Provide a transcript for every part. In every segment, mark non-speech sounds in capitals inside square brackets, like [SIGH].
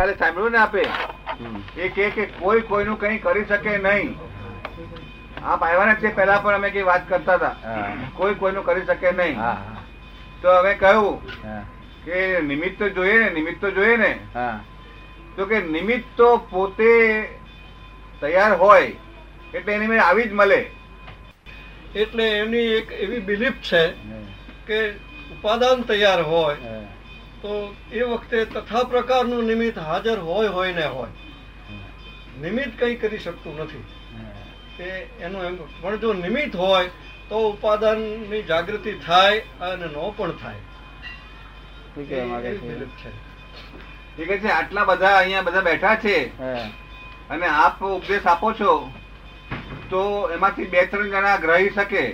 ખાલી સાંભળ્યું ને આપે? એ કે કે કોઈ કોઈનું કંઈ કરી શકે નહીં. આપ આવ્યા ને તે પહેલા પણ અમે કઈ વાત કરતા હતા. કોઈ કોઈનું કરી શકે નહીં. હા તો હવે કહ્યું કે નિમિત્ત તો જોઈએ ને નિમિત્ત તો જોઈએ ને. હા. તો કે નિમિત્ત તો પોતે તૈયાર હોય એટલે એની મેં આવી જ મળે. એટલે એમની એક એવી બિલીફ છે કે ઉપાદાન તૈયાર હોય. તો એ વખતે તથા પ્રકારનું નિમિત્ત હાજર હોય હોય ને હોય. નિમિત્ત કંઈ કરી શકતું નથી. એ એનું એમ પણ જો નિમિત્ત હોય તો ઉપાદાનની જાગૃતિ થાય અને ન પણ થાય. ઠીક છે? આટલા બધા અહીંયા બધા બેઠા છે હા. અને આપ ઉપદેશ આપો છો તો એમાંથી બે ત્રણ જણા ગ્રહી શકે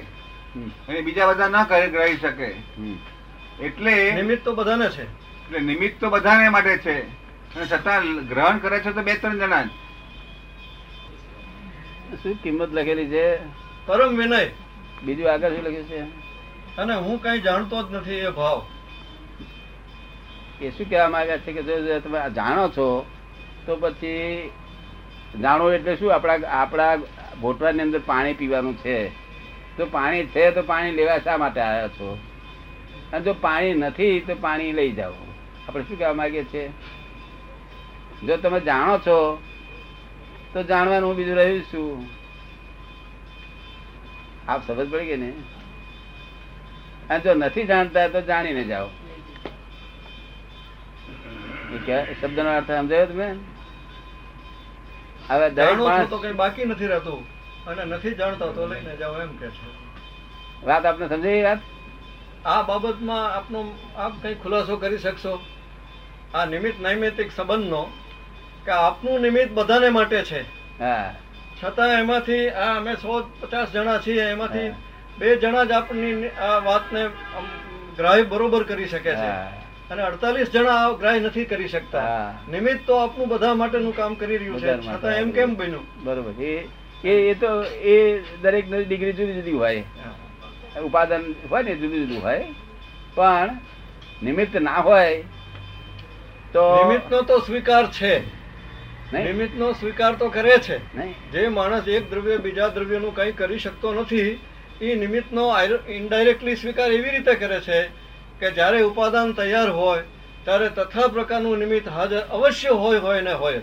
અને બીજા બધા ના કરી ગ્રહી શકે. હમ. એટલે નિમિત્ત તો બધાને છે. એટલે નિમિત્ત તો બધાને માટે છે. અને છતાં ગ્રહણ કરે છે તો બે ત્રણ જણા જ. શું કિંમત લખેલી છે? પરમ વિનય. બીજું આગળ શું લખ્યું છે? અને હું કઈ જાણતો જ નથી એ ભાવ. એ શું કહેવા માંગે છે કે જો જો તમે જાણો છો તો પછી જાણો એટલે શું? આપણા આપણા ભોટવાની અંદર પાણી પીવાનું છે. તો પાણી છે તો પાણી લેવા શા માટે આવ્યા છો? અને જો પાણી નથી તો પાણી લઈ જાઓ. આપણે શું કહેવા માંગીએ છીએ? જો તમે જાણો છો તો જાણવાનું હું બીજું રહ્યું છું. આપ સમજ પડી ગઈ ને? અને જો નથી જાણતા તો જાણીને જાઓ. શબ્દ શબ્દનો અર્થ સમજાયો તમે? હવે દરેક તો કઈ બાકી નથી રહેતું. અને નથી જાણતા તો લઈને જાઓ એમ કે છે. વાત આપને સમજાઈ વાત? આ બાબતમાં આપનો આપ કઈ ખુલાસો કરી શકશો? આ નિમિત્ત નૈમિત્તિક સંબંધનો કે આપનું નિમિત્ત બધાને માટે છે. હા. છતાં એમાંથી આ અમે સો પચાસ જણા છીએ એમાંથી બે જણા જ આપની આ વાતને ગ્રાહ્ય બરોબર કરી શકે છે. અને અડતાલીસ જણા ગ્રાહ્ય નથી કરી શકતા. નિમિત્ત તો આપનું બધા માટેનું કામ કરી રહ્યું છે. છતાં એમ કેમ બન્યું? બરોબર. એ એ એ તો એ દરેક ડિગ્રી જુદી જુદી હોય. ઉપાદાન હોય ને જુદું જુદું હોય પણ નિમિત્ત ના હોય તો નિમિત્તનો તો સ્વીકાર છે. નિમિત્તનો સ્વીકાર તો કરે છે. જે માણસ એક દ્રવ્ય બીજા દ્રવ્યનું કંઈ કરી શકતો નથી એ નિમિત્તનો ઇનડાયરેક્ટલી સ્વીકાર એવી રીતે કરે છે કે જ્યારે ઉપાદાન તૈયાર હોય ત્યારે તથા પ્રકારનું નિમિત્ત હાજર અવશ્ય હોય હોય ને હોય.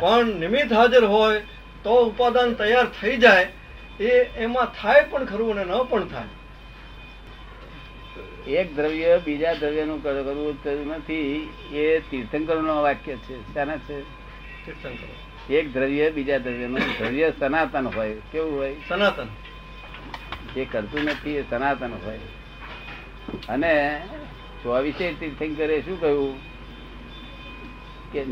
પણ નિમિત્ત હાજર હોય તો ઉપાદાન તૈયાર થઈ જાય એ એમાં થાય પણ ખરું અને ન પણ થાય. એક દ્રવ્ય બીજા દ્રવ્યનું નું કરવું નથી એ તીર્થંકરોનો વાક્ય છે. શાના છે? એક દ્રવ્ય બીજા દ્રવ્યનું દ્રવ્ય સનાતન હોય કેવું હોય? સનાતન. જે કરતું નથી એ સનાતન હોય. અને ચોવીસે તીર્થંકરે શું કહ્યું? કે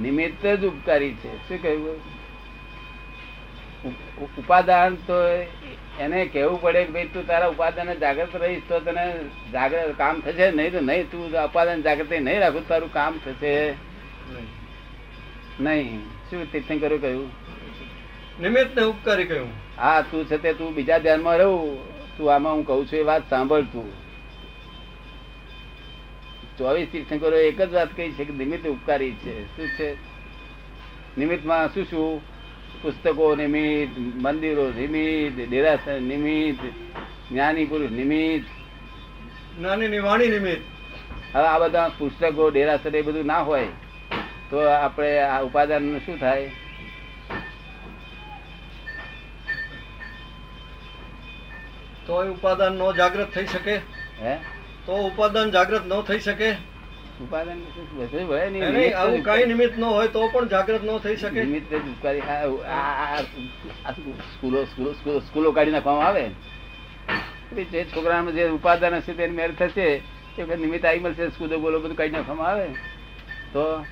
નિમિત્ત જ ઉપકારી છે. શું કહ્યું? ઉપાદાન તો એને કહેવું પડે કે ભાઈ તું તારા ઉપાદાન જાગૃત રહીશ તો તને જાગૃત કામ થશે નહીં તો નહીં તું ઉપાદાન જાગૃત નહીં રાખું તારું કામ થશે. નહીં. શું તીર્થંકરે કહ્યું? નિમિત્ત ઉપકારી કહ્યું. હા તું છે તે તું બીજા ધ્યાનમાં રહું. તું આમાં હું કહું છું એ વાત સાંભળ તું. ચોવીસ તીર્થંકરો એક જ વાત કહી છે કે નિમિત્ત ઉપકારી છે. શું છે? નિમિત્તમાં શું શું? પુસ્તકો નિમિત્ત મંદિરો નિમિત્ત દેરાસર નિમિત્ત જ્ઞાની પુરુષ નિમિત્ત. જ્ઞાનીની વાણી નિમિત્ત. હવે આ બધા પુસ્તકો દેરાસર એ બધું ના હોય તો આપણે આ ઉપાદાન શું થાય? તો ઉપાદાન નો જાગૃત થઈ શકે. હે? તો ઉપાદાન જાગૃત ન થઈ શકે. ઉપાદાન બધું હોય નહીં. નહીં, આવું કઈ નિમિત્ત ન હોય તો પણ જાગૃત ન થઈ શકે. નિમિત્ત સ્કૂલો સ્કૂલો સ્કૂલો- સ્કૂલો કાઢી નાખવામાં આવે. જે છોકરામાં જે ઉપાદાન હશે તેની મેળ થશે તે વખત નિમિત્ત આવી મળશે સ્કૂલો બોલો બધું કાઢી નાખવામાં આવે. તો?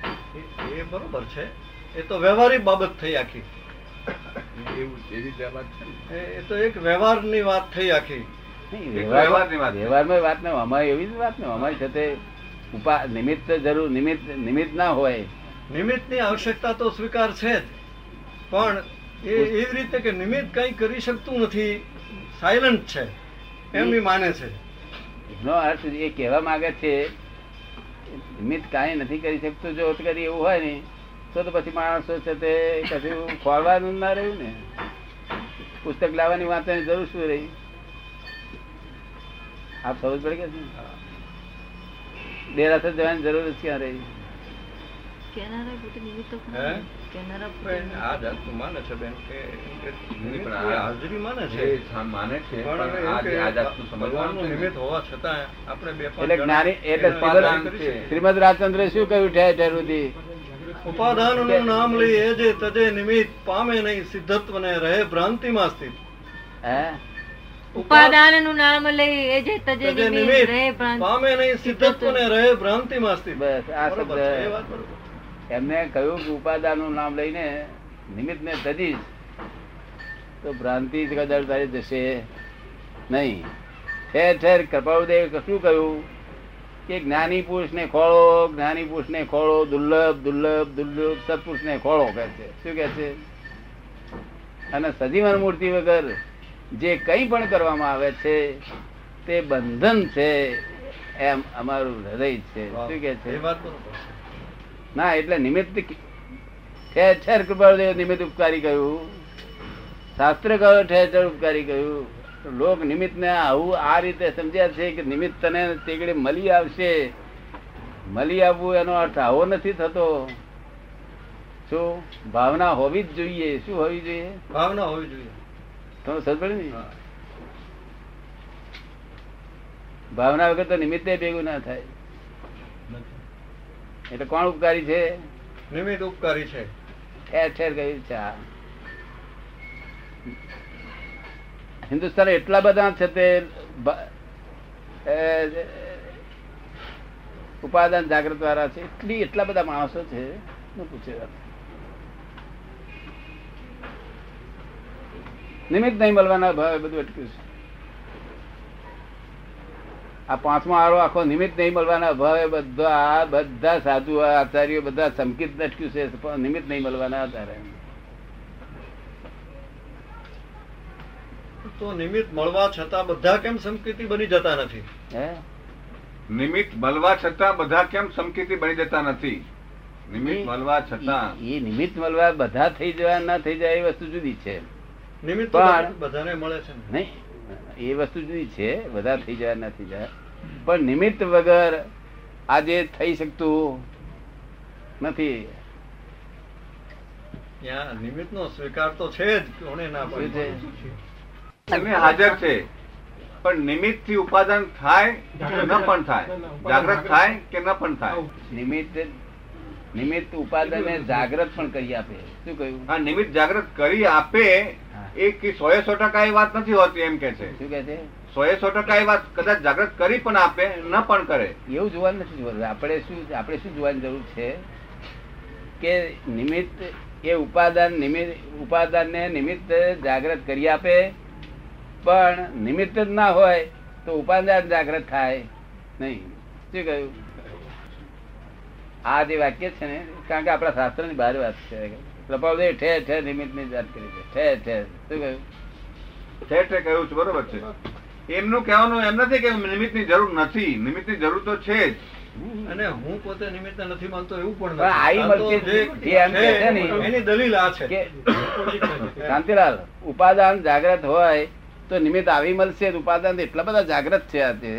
એ- બરોબર છે. એ તો વ્યવહારિક બાબત થઈ આખી. એ એ તો એક વ્યવહારની વાત થઈ આખી. વાત વ્યવહારની વાત. વ્યવહારમાં વાત ને અમારી એવી જ વાત ને અમારી સાથે ઉપા નિમિત્ત જરૂર નિમિત્ત નિમિત્ત ના હોય. નિમિત્તની આવશ્યકતા તો સ્વીકાર છે જ. પણ એ એવી રીતે કે નિમિત્ત કંઈ કરી શકતું નથી સાયલન્ટ છે. એમ બી માને છે. એનો અર્થ એ કહેવા માંગે છે નિમિત્ત કાંઈ નથી કરી શકતું જો કરી એવું હોય ને તો તો પછી માણસો છે તે કશું ખોરવાનું ના રહ્યું ને. પુસ્તક લાવવાની વાંચવાની જરૂર શું રહી? આપ સમજ પડી ગયા છે? દેરાસર જવાની જરૂર જ ક્યાં રહી ને, શ્રીમદ રાજચંદ્રે શું કહ્યું ઠેર ઠેર સુધી? ઉપાદાનનું નામ લઈ એ જે તજે નિમિત્ત પામે નહીં સિદ્ધત્વ ને રહે ભ્રાંતિમાં સ્થિત. હે? ઉપાદાનનું નામ લઈ એ જે તજે તજે નિમિત્ત નિમિત્ત રહે પામે નહીં સિદ્ધત્વ. ને રહે ભ્રાંતિમાં સ્થિત બસ આ શબ્દ. એમને કહ્યું કે ઉપાદાનનું નામ લઈને નિમિત્ત ને તજીશ તો ભ્રાંતિ કદાચ તારી જશે નહીં. ઠેર ઠેર કૃપાળુદેવ શું કહ્યું કે જ્ઞાની પુરુષ ને ખોળો જ્ઞાની પુરુષ ને ખોળો દુર્લભ દુર્લભ દુર્લભ સત્પુરુષ ને ખોળો કહે છે. શું કહે છે? અને સજીવન મૂર્તિ વગર જે કંઈ પણ કરવામાં આવે છે તે બંધન છે એમ અમારું હૃદય છે. શું કે છે. ના એટલે નિમિત્ત ઠેર ઠેર કૃપાળુદેવ નિમિત્ત ઉપકારી કહ્યું શાસ્ત્ર કહ્યું ઠેર ઠેર ઉપકારી કહ્યું લોક નિમિત્ત ને આવું આ રીતે સમજ્યા છે કે નિમિત્ત તને તેગડે મળી આવશે. મળી આવવું એનો અર્થ આવો નથી થતો. શું? ભાવના હોવી જ જોઈએ. શું હોવી જોઈએ? ભાવના હોવી જોઈએ. તમે સમજ પડે ને? ભાવના વગર તો નિમિત્તે ભેગું ના થાય. એટલે કોણ ઉપકારી છે? નિમિત્ત ઉપકારી છે. ઠેર ઠેર કહ્યું છે હિન્દુસ્તાન એટલા બધા છે તે ઉપાદાન જાગૃત વાળા છે. એટલી એટલા બધા માણસો છે. હું પૂછે નિમિત્ત નહીં મળવાના ભાવે બધું અટક્યું છે. આ પાંચમો આરો આખો નિમિત્ત નહીં મળવાના ભાવે બધા બધા સાધુ આચાર્યો બધા સંકિત અટક્યું છે નિમિત્ત નહીં મળવાના આધારે તો નિમિત્ત મળવા છતાં બધા કેમ સંકિતિ બની જતા નથી? હે? નિમિત્ત મળવા છતાં બધા કેમ સંકિતિ બની જતા નથી? નિમિત્ત મળવા છતાં. એ એ નિમિત્ત મળવા બધા થઈ જવા ના થઈ જાય એ વસ્તુ જુદી છે. નિમિત્ત બધાને મળે છે નહીં એ વસ્તુ જુદી છે બધા થઈ જાય નથી જાય. પણ નિમિત્ત વગર આજે થઈ શકતું નથી. નિમિત્ત નો સ્વીકાર તો છે જ કોને ના શું છે? પાડી એમને હાજર છે પણ નિમિત્તથી ઉપાદાન થાય ન પણ થાય? જાગૃત થાય કે ન પણ થાય? નિમિત્ત નિમિત્ત ઉપાદાનને જાગ્રત પણ કરી આપે. શું કહ્યું? આ નિમિત્ત જાગૃત કરી આપે હા. એ કે સો એ સો ટકા એ વાત નથી હોતી એમ કે છે. શું કે છે? સો એ સો ટકા એ વાત કદાચ જાગૃત કરી પણ આપે ન પણ કરે. એવું જોવાનું નથી જોવાનું. આપણે શું આપણે શું જોવાની જરૂર છે? કે નિમિત્ત એ ઉપાદાન નિમિત્ત ઉપાદાનને નિમિત્ત જાગૃત કરી આપે પણ નિમિત્ત જ ના હોય તો ઉપાદાન જાગૃત થાય નહીં. શું કહ્યું? આ જે વાક્ય છે ને કારણ કે આપણા શાસ્ત્રની બહાર વાત છે. કૃપાલદેવ ઠેર ઠેર નિમિત્તની જાત કરી છે. ઠેર ઠેર. શું કહ્યું? ઠેર ઠેર કહ્યું છે બરોબર છે. એમનું કહેવાનું એમ નથી કે નિમિત્તની જરૂર નથી. નિમિત્તની જરૂર તો છે જ. અને હું પોતે નિમિત્ત નથી માનતો એવું પણ આઈ મળતી જે એમ કે છે ને, એની દલીલ આ છે. કે શાંતિલાલ ઉપાદાન જાગ્રત હોય તો નિમિત્ત આવી મળશે ઉપાદાન એટલા બધા જાગ્રત છે આજે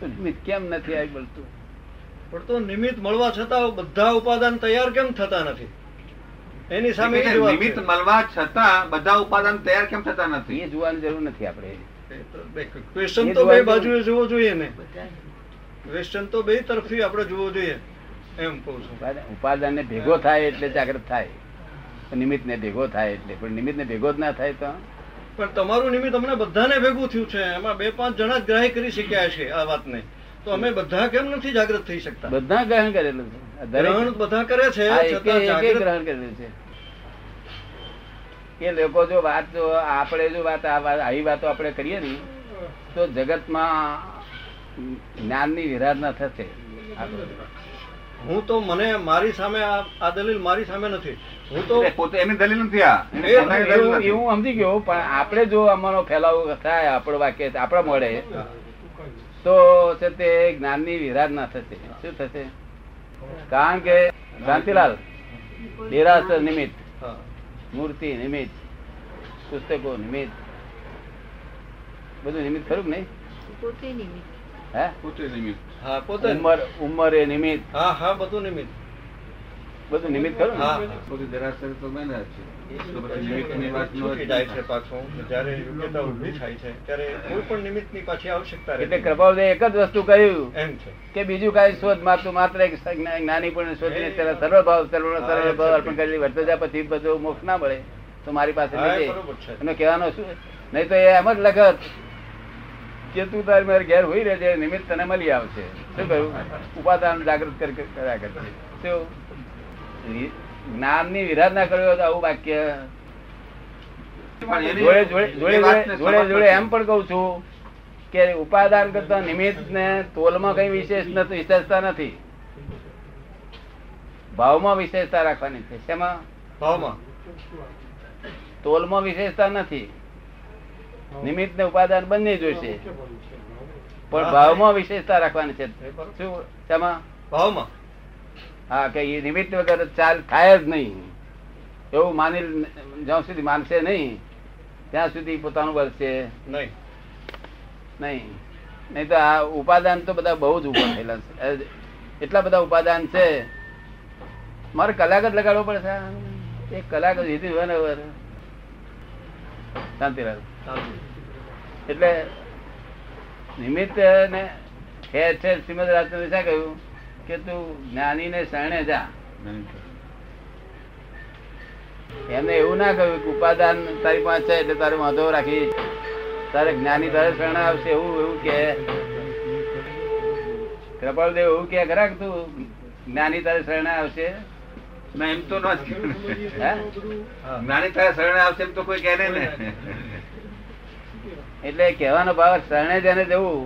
તો. નિમિત્ત કેમ નથી આવી મળતું? પણ તો નિમિત્ત મળવા છતાં બધા ઉપાદાન તૈયાર કેમ થતા નથી? એની સામે નિમિત્ત મળવા છતાં બધા ઉપાદાન તૈયાર કેમ થતા નથી? એ જોવાની જરૂર નથી આપણે. એ તો બે- ક્વેશ્ચન તો બે બાજુએ જોવો જોઈએ ને. ક્વેશ્ચન તો બે તરફથી આપણે જોવો જોઈએ એમ કહું છું. ઉપાદાન ને ભેગો થાય એટલે જાગ્રત થાય. નિમિત્ત ને ભેગો થાય એટલે. પણ નિમિત્ત ને ભેગો જ ના થાય તો? પણ તમારું નિમિત્ત અમને બધાને ભેગું થયું છે. એમાં બે પાંચ જણા જ ગ્રાહ્ય કરી શક્યા છે આ વાતને. તો અમે બધા કેમ નથી જાગૃત થઈ શકતા? બધા ગ્રહણ કરેલું છે. ગ્રહણ બધા કરે છે ગ્રહણ કરેલું છે. કે લોકો જો વાત જો આપણે જો વાત આ વાત- આવી વાતો આપણે કરીએ ને તો જગતમાં જ્ઞાનની વિરાધના થશે. હું તો મને મારી સામે આ દલીલ મારી સામે નથી. હું તો પોતે એની દલીલ નથી આ. એવું સમજી ગયો પણ આપણે જો અમારો ફેલાવો થાય આપણો વાક્ય આપણા મળે તો છે તે જ્ઞાનની વિરાધના થશે શું થશે? કારણ કે શાંતિલાલ દેરાસર નિમિત્ત મૂર્તિ નિમિત્ત પુસ્તકો નિમિત્ત બધું નિમિત્ત ખરું નહીં? પોતે નિમિત્ત. હે? પોતે નિમિત્ત. હા પોતે ઉંમર ઉંમરે નિમિત્ત. હા હા બધું નિમિત્ત. બધું નિમિત્ત ખરું ને? હા. પોતે દેરાસર તો મેં જ છે. તો પછી નિમિત્તની વાત ન જાય છે પાછું. જ્યારે યોગ્યતા ઊભી થાય છે ત્યારે કોઈ પણ નિમિત્તની પાછી આવશ્યકતા એટલે રહેતી એક જ વસ્તુ કહ્યું એમ છે. કે બીજું કઈ શોધ માતું માત્ર એક જ્ઞાની પણ શોધીને તેના સર્વ ભાવ સર્વ સર્વ ભાવ અર્પણ કરી વર્તજા પછી બધો મોક્ષ ના મળે તો મારી પાસે છે. એનો કહેવાનો શું નહીં તો એ એમ જ લખત કે તું તારી મારે ઘેર હોઈ રહેજે નિમિત્ત તને મળી આવશે. શું કહ્યું? ઉપાદાન જાગૃત કરી કરી- કર્યા કરશે શું? જ્ઞાનની વિરાધના કર્યો હતો આવું વાક્ય. જોડે જોડે જોડે જોડે જોડે જોડે એમ પણ કઉ છું કે ઉપાદાન કરતા નિમિત્ત ને તોલમાં કઈ વિશેષ નથી વિશેષતા નથી. ભાવમાં વિશેષતા રાખવાની છે. શેમાં? ભાવમાં. તોલમાં વિશેષતા નથી. નિમિત્ત ને ઉપાદાન બંને જોઈશે પણ ભાવમાં વિશેષતા રાખવાની છે. શું? શેમાં? ભાવમાં. હા કે એ નિમિત્ત વગર ચાલ થાય જ નહીં. એવું માની જ્યાં સુધી માનશે નહીં ત્યાં સુધી પોતાનું વર્ષે નહીં. નહીં. નહીં તો આ ઉપાદાન તો બધા બહુ જ ઊભા થયેલા છે. એટલા બધા ઉપાદાન છે. મારે કલાક જ લગાડવો પડશે એક કલાક જ વીતી હોય ને શાંતિલાલ શાંતિ. એટલે નિમિત્ત ને ઠેર છે શ્રીમદ રાજચંદ્ર શા કહ્યું? કે તું જ્ઞાની ને શરણે જા. એમને એવું ના કહ્યું કે ઉપાદાન તારી પાસે છે એટલે તારે વાંધો રાખી. તારે જ્ઞાની તારે શરણે આવશે એવું એવું કે. કૃપાલદેવ એવું કે ખરા તું જ્ઞાની તારે શરણે આવશે? ના એમ તો ન. જ્ઞાની તારે શરણે આવશે એમ તો કોઈ કહે ને. એટલે કહેવાનો ભાવ શરણે જેને જવું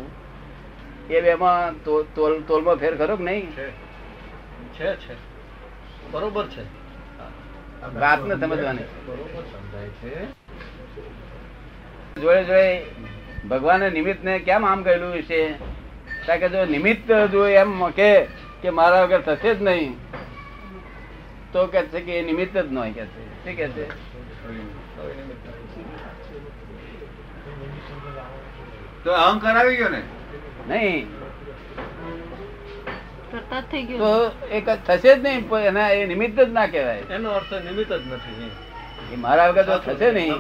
એ બેમાં તો- તોલ તોલમાં ફેર ખરો કે નહીં? છે. છે બરોબર છે. વાત ને સમજવાની. બરોબર સમજાય છે. જોડે જોડે ભગવાને નિમિત્ત ને કેમ આમ કહેલું છે? કારણ કે જો નિમિત્ત જો એમ કે કે મારા વગર થશે જ નહીં તો કે છે કે એ નિમિત્ત જ નહીં કે છે. કે છે? તો અહંકાર આવી ગયો ને? નહીં. કરતા જ થઈ તો ગયું થશે જ નહીં એના એ નિમિત્ત જ ના કહેવાય. એનો અર્થ નિમિત્ત જ નથી એ મારા વગર તો થશે નહીં.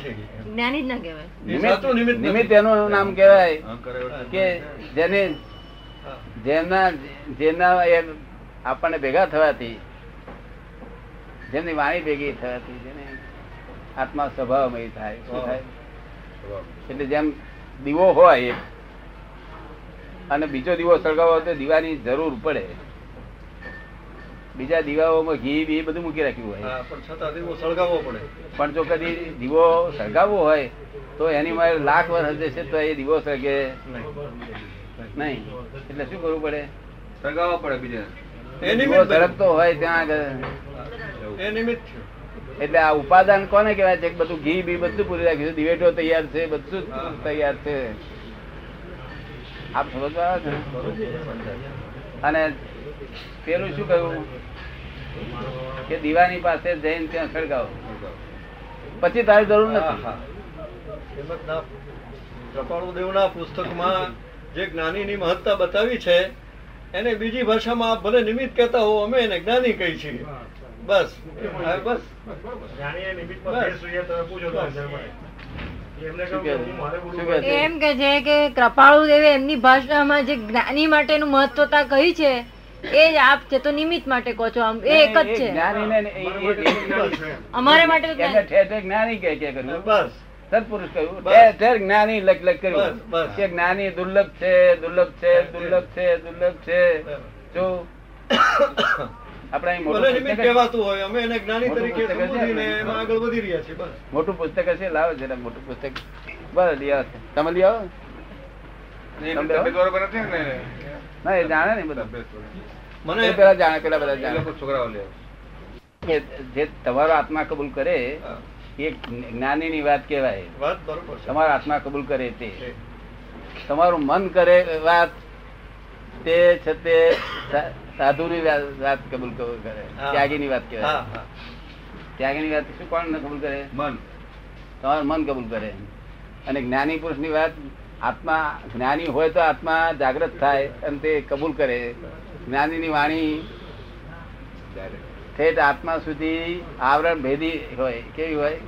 જ્ઞાની જ ના કહેવાય. નિમિત્ત નિમિત્ત એનું નામ કહેવાય કે જેને જેમના જેમના આપણને ભેગા થવાથી જેમની વાણી ભેગી થવાથી જેને આત્મા સ્વભાવમય થાય શું થાય? એટલે જેમ દીવો હોય એક અને બીજો દીવો સળગાવો તો દીવાની જરૂર પડે. બીજા દીવાઓમાં ઘી બી બધું મૂકી રાખ્યું હોય. પણ છતાં દીવો સળગાવવો પડે. પણ જો કદી દીવો સળગાવવો હોય તો એની મારે લાખ વર્ષ જશે તો એ દીવો સળગે. નહીં. એટલે શું કરવું પડે? સળગાવવો પડે બીજા. દીવો સળગતો હોય ત્યાં આગળ. એ નિમિત્ત એટલે આ ઉપાદાન કોને કહેવાય? છે બધું ઘી બી બધું પૂરી રાખ્યું છે. દિવેટો તૈયાર છે બધું તૈયાર છે. આપ સમજવા ને? અને પેલું શું કહ્યું? કે દીવાની પાસે જઈને ત્યાં સળગાવો. પછી તારી જરૂર નથી. કૃપાળુદેવના પુસ્તકમાં જે જ્ઞાનીની મહત્તા બતાવી છે એને બીજી ભાષામાં આપ ભલે નિમિત્ત કહેતા હો અમે એને જ્ઞાની કહી છીએ. બસ. બસ? એમ કે છે? કે કૃપાળુ દેવે એમની ભાષામાં જે જ્ઞાની માટેનું મહત્વતા કહી છે એ જ આપ છે તો નિમિત્ત માટે કહો છો. આમ એ એક જ છે. અમારે માટે જ્ઞાન- કે કે કર્યું? બસ. સત્પુરુષ કહ્યું. ઠેર જ્ઞાની લખ લખ કર્યું. કે જ્ઞાની દુર્લભ છે દુર્લભ છે દુર્લભ છે દુર્લભ છે. જો મોટું પુસ્તક હશે. કહેવાતું હોય અમે એને જ્ઞાની તરીકે પુસ્તક હશે ને? સમજીને એમાં આગળ વધી રહ્યા છીએ બસ. મોટું પુસ્તક હશે લાવો જરા મોટું પુસ્તક. બસ લઈ આવો. તમે લઈ આવો. ને? એ જાણે ને બધા. મને પેલા જાણે પેલા બધા જાણે. છોકરાઓ લે. જે તમારો આત્મા કબૂલ કરે એ જ્ઞાની ની વાત કહેવાય. વાત તમારો આત્મા કબૂલ કરે તે. તમારું મન કરે વાત તે છે તે ની વાત કબૂલ કરે. ત્યાગી ત્યાગીની વાત કહેવાય. ત્યાગી ની વાત શું કોણ કબૂલ કરે? મન. તમારું મન કબૂલ કરે. અને જ્ઞાની પુરુષની વાત આત્મા જ્ઞાની હોય તો આત્મા જાગ્રત થાય અને તે કબૂલ કરે. જ્ઞાની ની વાણી ઠેઠ આત્મા સુધી આવરણ ભેદી હોય. કેવી હોય?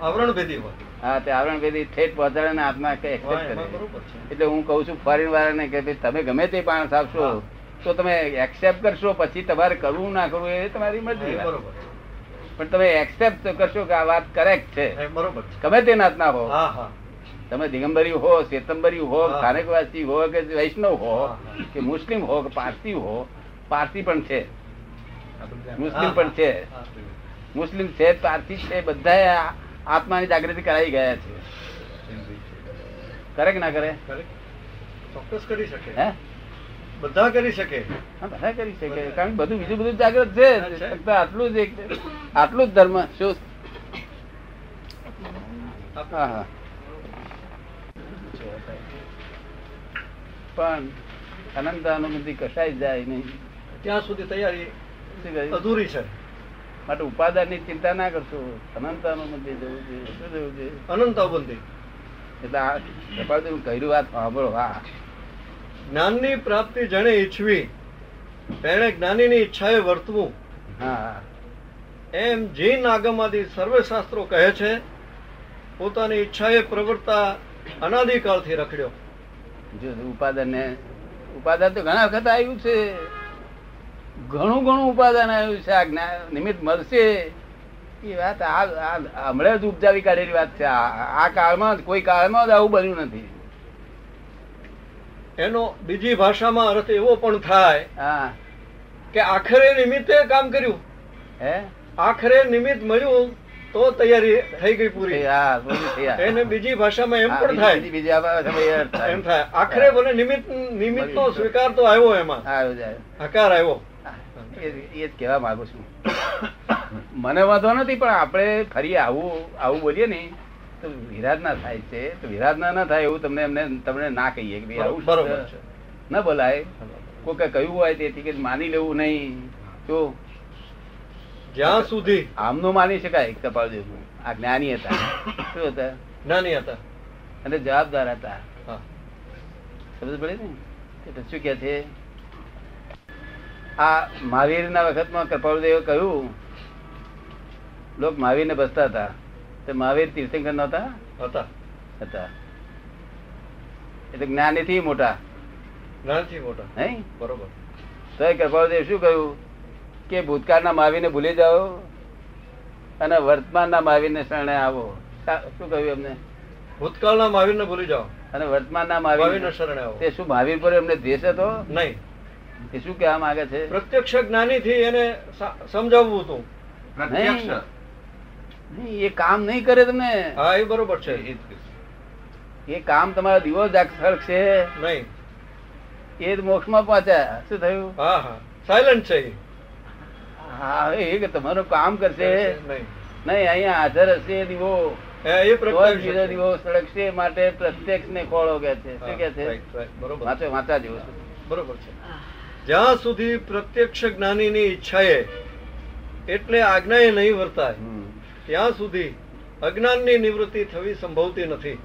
આવરણ ભેદી હોય. હા તે આવરણ ભેદી ઠેઠ પહોંચાડે આત્મા કે હોય, કરે. એટલે હું કઉ છું ફોરેન વાળાને કે ભાઈ તમે ગમે તે માણસ આપશો. તો તમે એક્સેપ્ટ કરશો પછી તમારે કરવું ના કરવું એ તમારી મરજી બરોબર. પણ તમે એક્સેપ્ટ કરશો કે આ વાત કરેક્ટ છે. બરોબર ગમે તે નાતના હો. હા તમે દિગંબરી હો શ્વેતંબરી હો સ્થાનકવાસી હો કે વૈષ્ણવ હો. કે મુસ્લિમ હો કે પારસી હો પારસી પણ છે. મુસ્લિમ પણ છે. મુસ્લિમ છે પારસી છે બધા આત્માની જાગૃતિ કરાવી ગયા છે. કરે કે ના કરે. ચોક્કસ કરી શકે. હે? બધા કરી શકે. બધા કરી શકે કારણ કે બધું બીજું બધું જાગૃત છે. ફક્ત આટલું જ એક આટલું જ ધર્મ. શું? પણ અનંત અનુમતિ કશાય જાય નહીં. ત્યાં સુધી તૈયારી અધૂરી છે. માટે ઉપાદાનની ચિંતા ના કરશો. અનંત અનુમતિ જવું જોઈએ શું જવું જોઈએ? અનંત અવબંધી એટલે આ કહ્યું વાત સાંભળો. હા જ્ઞાનની પ્રાપ્તિ જેણે ઈચ્છવી તેણે જ્ઞાનીની ઈચ્છાએ વર્તવું. હા. એમ જીન નાગમાદી સર્વે શાસ્ત્રો કહે છે પોતાની ઈચ્છાએ પ્રવર્તા અનાદિકાળથી રખડ્યો. જો ઉપાદન ને ઉપાદન તો ઘણા વખત આવ્યું છે. ઘણું ઘણું ઉપાદન આવ્યું છે આ જ્ઞાન નિમિત્ત મળશે. એ વાત આ હમણાં જ ઉપજાવી કાઢેલી વાત છે. આ કાળમાં જ કોઈ કાળમાં જ આવું બન્યું નથી. એનો બીજી ભાષામાં અર્થ એવો પણ થાય હા. કે આખરે નિમિત્તે કામ કર્યું. હે? આખરે નિમિત્ત મળ્યું તો તૈયારી થઈ ગઈ પૂરી. હા. એને બીજી ભાષામાં એમ પણ થાય. બીજી- ભાષામાં. એમ થાય. આખરે ભલે નિમિત્ત નિમિત્તનો સ્વીકાર તો આવ્યો એમાં. હા, આવ્યો એ જ કહેવા માંગુ છું. મને વાંધો નથી પણ આપણે ફરી આવું આવું બોલીએ ને તો વિરાટ થાય છે. તો વિરાધના ના થાય એવું તમને એમને તમને ના કહીએ કે ભાઈ આવું બરોબર છે. ન બોલાય. કોઈ કહ્યું હોય તેથી કે માની લેવું નહીં. તો જ્યાં સુધી આમનું માની શકાય કપાળદેવનું આ જ્ઞાની હતા. શું હતા? જ્ઞાની હતા. અને જવાબદાર હતા. સમજ પડે ને? શું કે છે? આ મહાવીર ના વખતમાં કપાળદેવે કહ્યું લોક મહાવીર ને બસતા હતા. મહાવીર તીર્થંકર નતા હતા. હતા. એટલે જ્ઞાની થી મોટા. જ્ઞાનથી મોટા. હે? બરોબર. તો એ કૃપાળુદેવ શું કહ્યું? કે ભૂતકાળના માવીને ભૂલી જાઓ અને વર્તમાનના માવીને શરણે આવો. શું કહ્યું એમને? ભૂતકાળના માવીને ભૂલી જાઓ. અને વર્તમાનના માવીને શરણે આવો. તે શું મહાવીર પર એમને દ્વેષ હતો? નહીં. એ શું કહેવા માંગે છે? પ્રત્યક્ષ જ્ઞાનીથી એને સમજાવવું હતું. પ્રત્યક્ષ. એ કામ નહીં કરે તમે હા એ બરોબર છે એ. એ કામ તમારા દીવો જાગસળ છે? નહીં. એ જ મોક્ષમાં પહોંચ્યા. શું થયું? હા હા. સાયલન્ટ છે હા એ કે તમારું કામ કરશે. નહીં. નહીં અહીંયા હાજર હશે દીવો. એ એ સળગશે માટે પ્રત્યક્ષ ને ખોળો કે છે. શું કે છે? બરોબર. વાંચા જેવો છે. બરોબર છે. જ્યાં સુધી પ્રત્યક્ષ જ્ઞાની ની ઈચ્છાએ એટલે આજ્ઞાએ નહીં વર્તાય. ત્યાં સુધી અજ્ઞાનની નિવૃત્તિ થવી સંભવતી નથી.